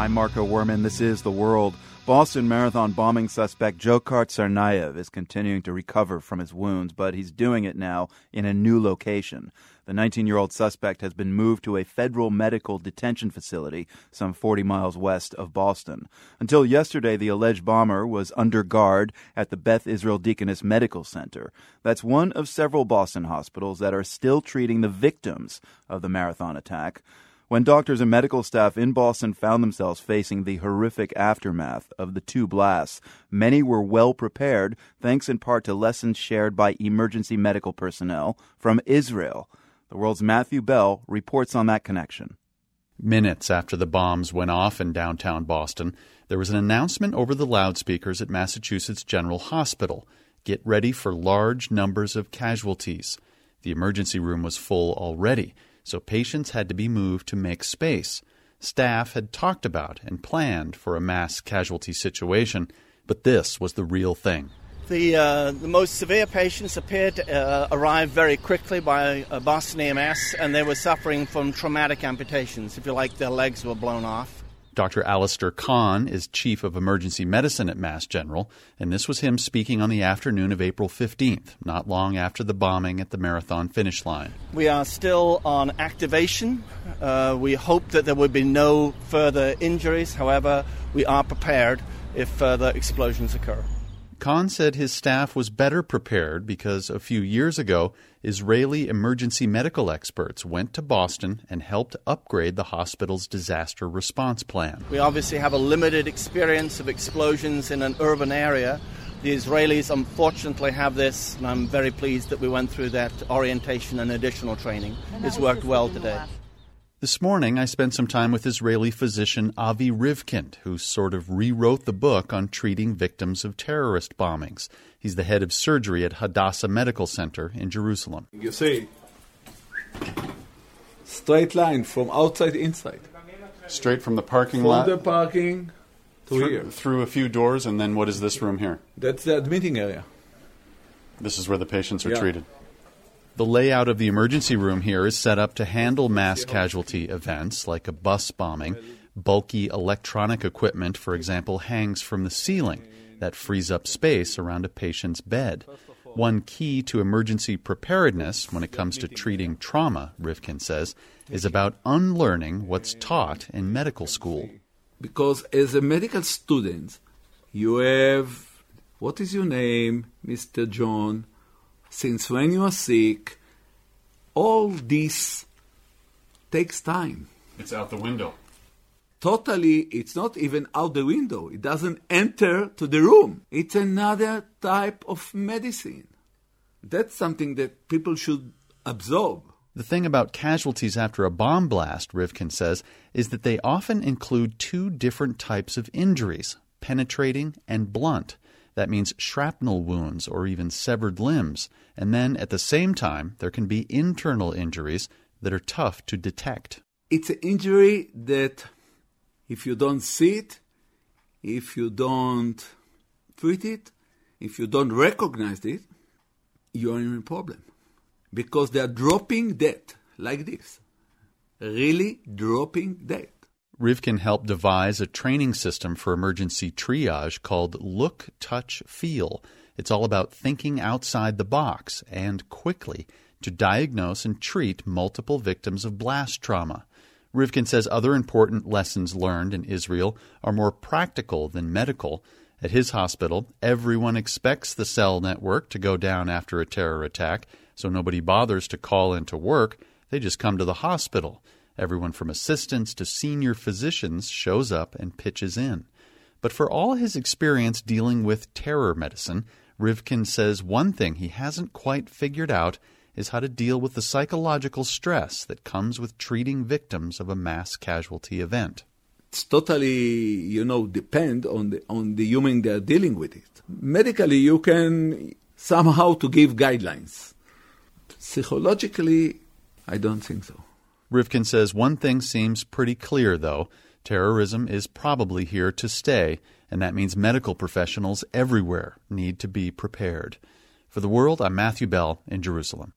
I'm Marco Werman. This is The World. Boston Marathon bombing suspect Dzhokhar Tsarnaev is continuing to recover from his wounds, but he's doing it now in a new location. The 19 year old suspect has been moved to a federal medical detention facility some 40 miles west of Boston. Until yesterday, the alleged bomber was under guard at the Beth Israel Deaconess Medical Center. That's one of several Boston hospitals that are still treating the victims of the marathon attack when doctors and medical staff in Boston found themselves facing the horrific aftermath of the two blasts. Many were well prepared, thanks in part to lessons shared by emergency medical personnel from Israel. The world's Matthew Bell reports on that connection. Minutes after the bombs went off in downtown Boston, there was an announcement over the loudspeakers at Massachusetts General Hospital get ready for large numbers of casualties. The emergency room was full already so patients had to be moved to make space. Staff had talked about and planned for a mass casualty situation, but this was the real thing. The, uh, the most severe patients appeared to uh, arrive very quickly by uh, Boston EMS, and they were suffering from traumatic amputations. If you like, their legs were blown off. Dr. Alasdair Conn is chief of emergency medicine at Mass General, and this was him speaking on the afternoon of April 15th, not long after the bombing at the marathon finish line. We are still on activation. Uh, we hope that there will be no further injuries. However, we are prepared if further explosions occur. Conn said his staff was better prepared because a few years ago, Israeli emergency medical experts went to Boston and helped upgrade the hospital's disaster response plan. We obviously have a limited experience of explosions in an urban area. The Israelis unfortunately have this, and I'm very pleased that we went through that orientation and additional training. It's worked well today. This morning, I spent some time with Israeli physician Avi Rivkind, who sort of rewrote the book on treating victims of terrorist bombings. He's the head of surgery at Hadassah Medical Center in Jerusalem. You see, straight line from outside inside. Straight from the parking from lot? the parking to through, here. Through a few doors, and then what is this room here? That's the admitting area. This is where the patients are Yeah. treated. The layout of the emergency room here is set up to handle mass casualty events like a bus bombing. Bulky electronic equipment, for example, hangs from the ceiling. That frees up space around a patient's bed. One key to emergency preparedness when it comes to treating trauma, Rivkind says, is about unlearning what's taught in medical school. Because as a medical student, you have what is your name, Mr. John? Since when you are sick, all this takes time. It's out the window. Totally, it's not even out the window. It doesn't enter to the room. It's another type of medicine. That's something that people should absorb. The thing about casualties after a bomb blast, Rivkind says, is that they often include two different types of injuries penetrating and blunt. That means shrapnel wounds or even severed limbs. And then at the same time, there can be internal injuries that are tough to detect. It's an injury that, if you don't see it, if you don't treat it, if you don't recognize it, you're in a problem. Because they are dropping dead like this. Really dropping dead. Rivkind helped devise a training system for emergency triage called Look, Touch, Feel. It's all about thinking outside the box and quickly to diagnose and treat multiple victims of blast trauma. Rivkind says other important lessons learned in Israel are more practical than medical. At his hospital, everyone expects the cell network to go down after a terror attack, so nobody bothers to call into work. They just come to the hospital. Everyone from assistants to senior physicians shows up and pitches in. But for all his experience dealing with terror medicine, Rivkind says one thing he hasn't quite figured out is how to deal with the psychological stress that comes with treating victims of a mass casualty event. It's totally, you know, depend on the on the human they are dealing with it. Medically, you can somehow to give guidelines. Psychologically, I don't think so. Rivkind says one thing seems pretty clear, though. Terrorism is probably here to stay, and that means medical professionals everywhere need to be prepared. For the world, I'm Matthew Bell in Jerusalem.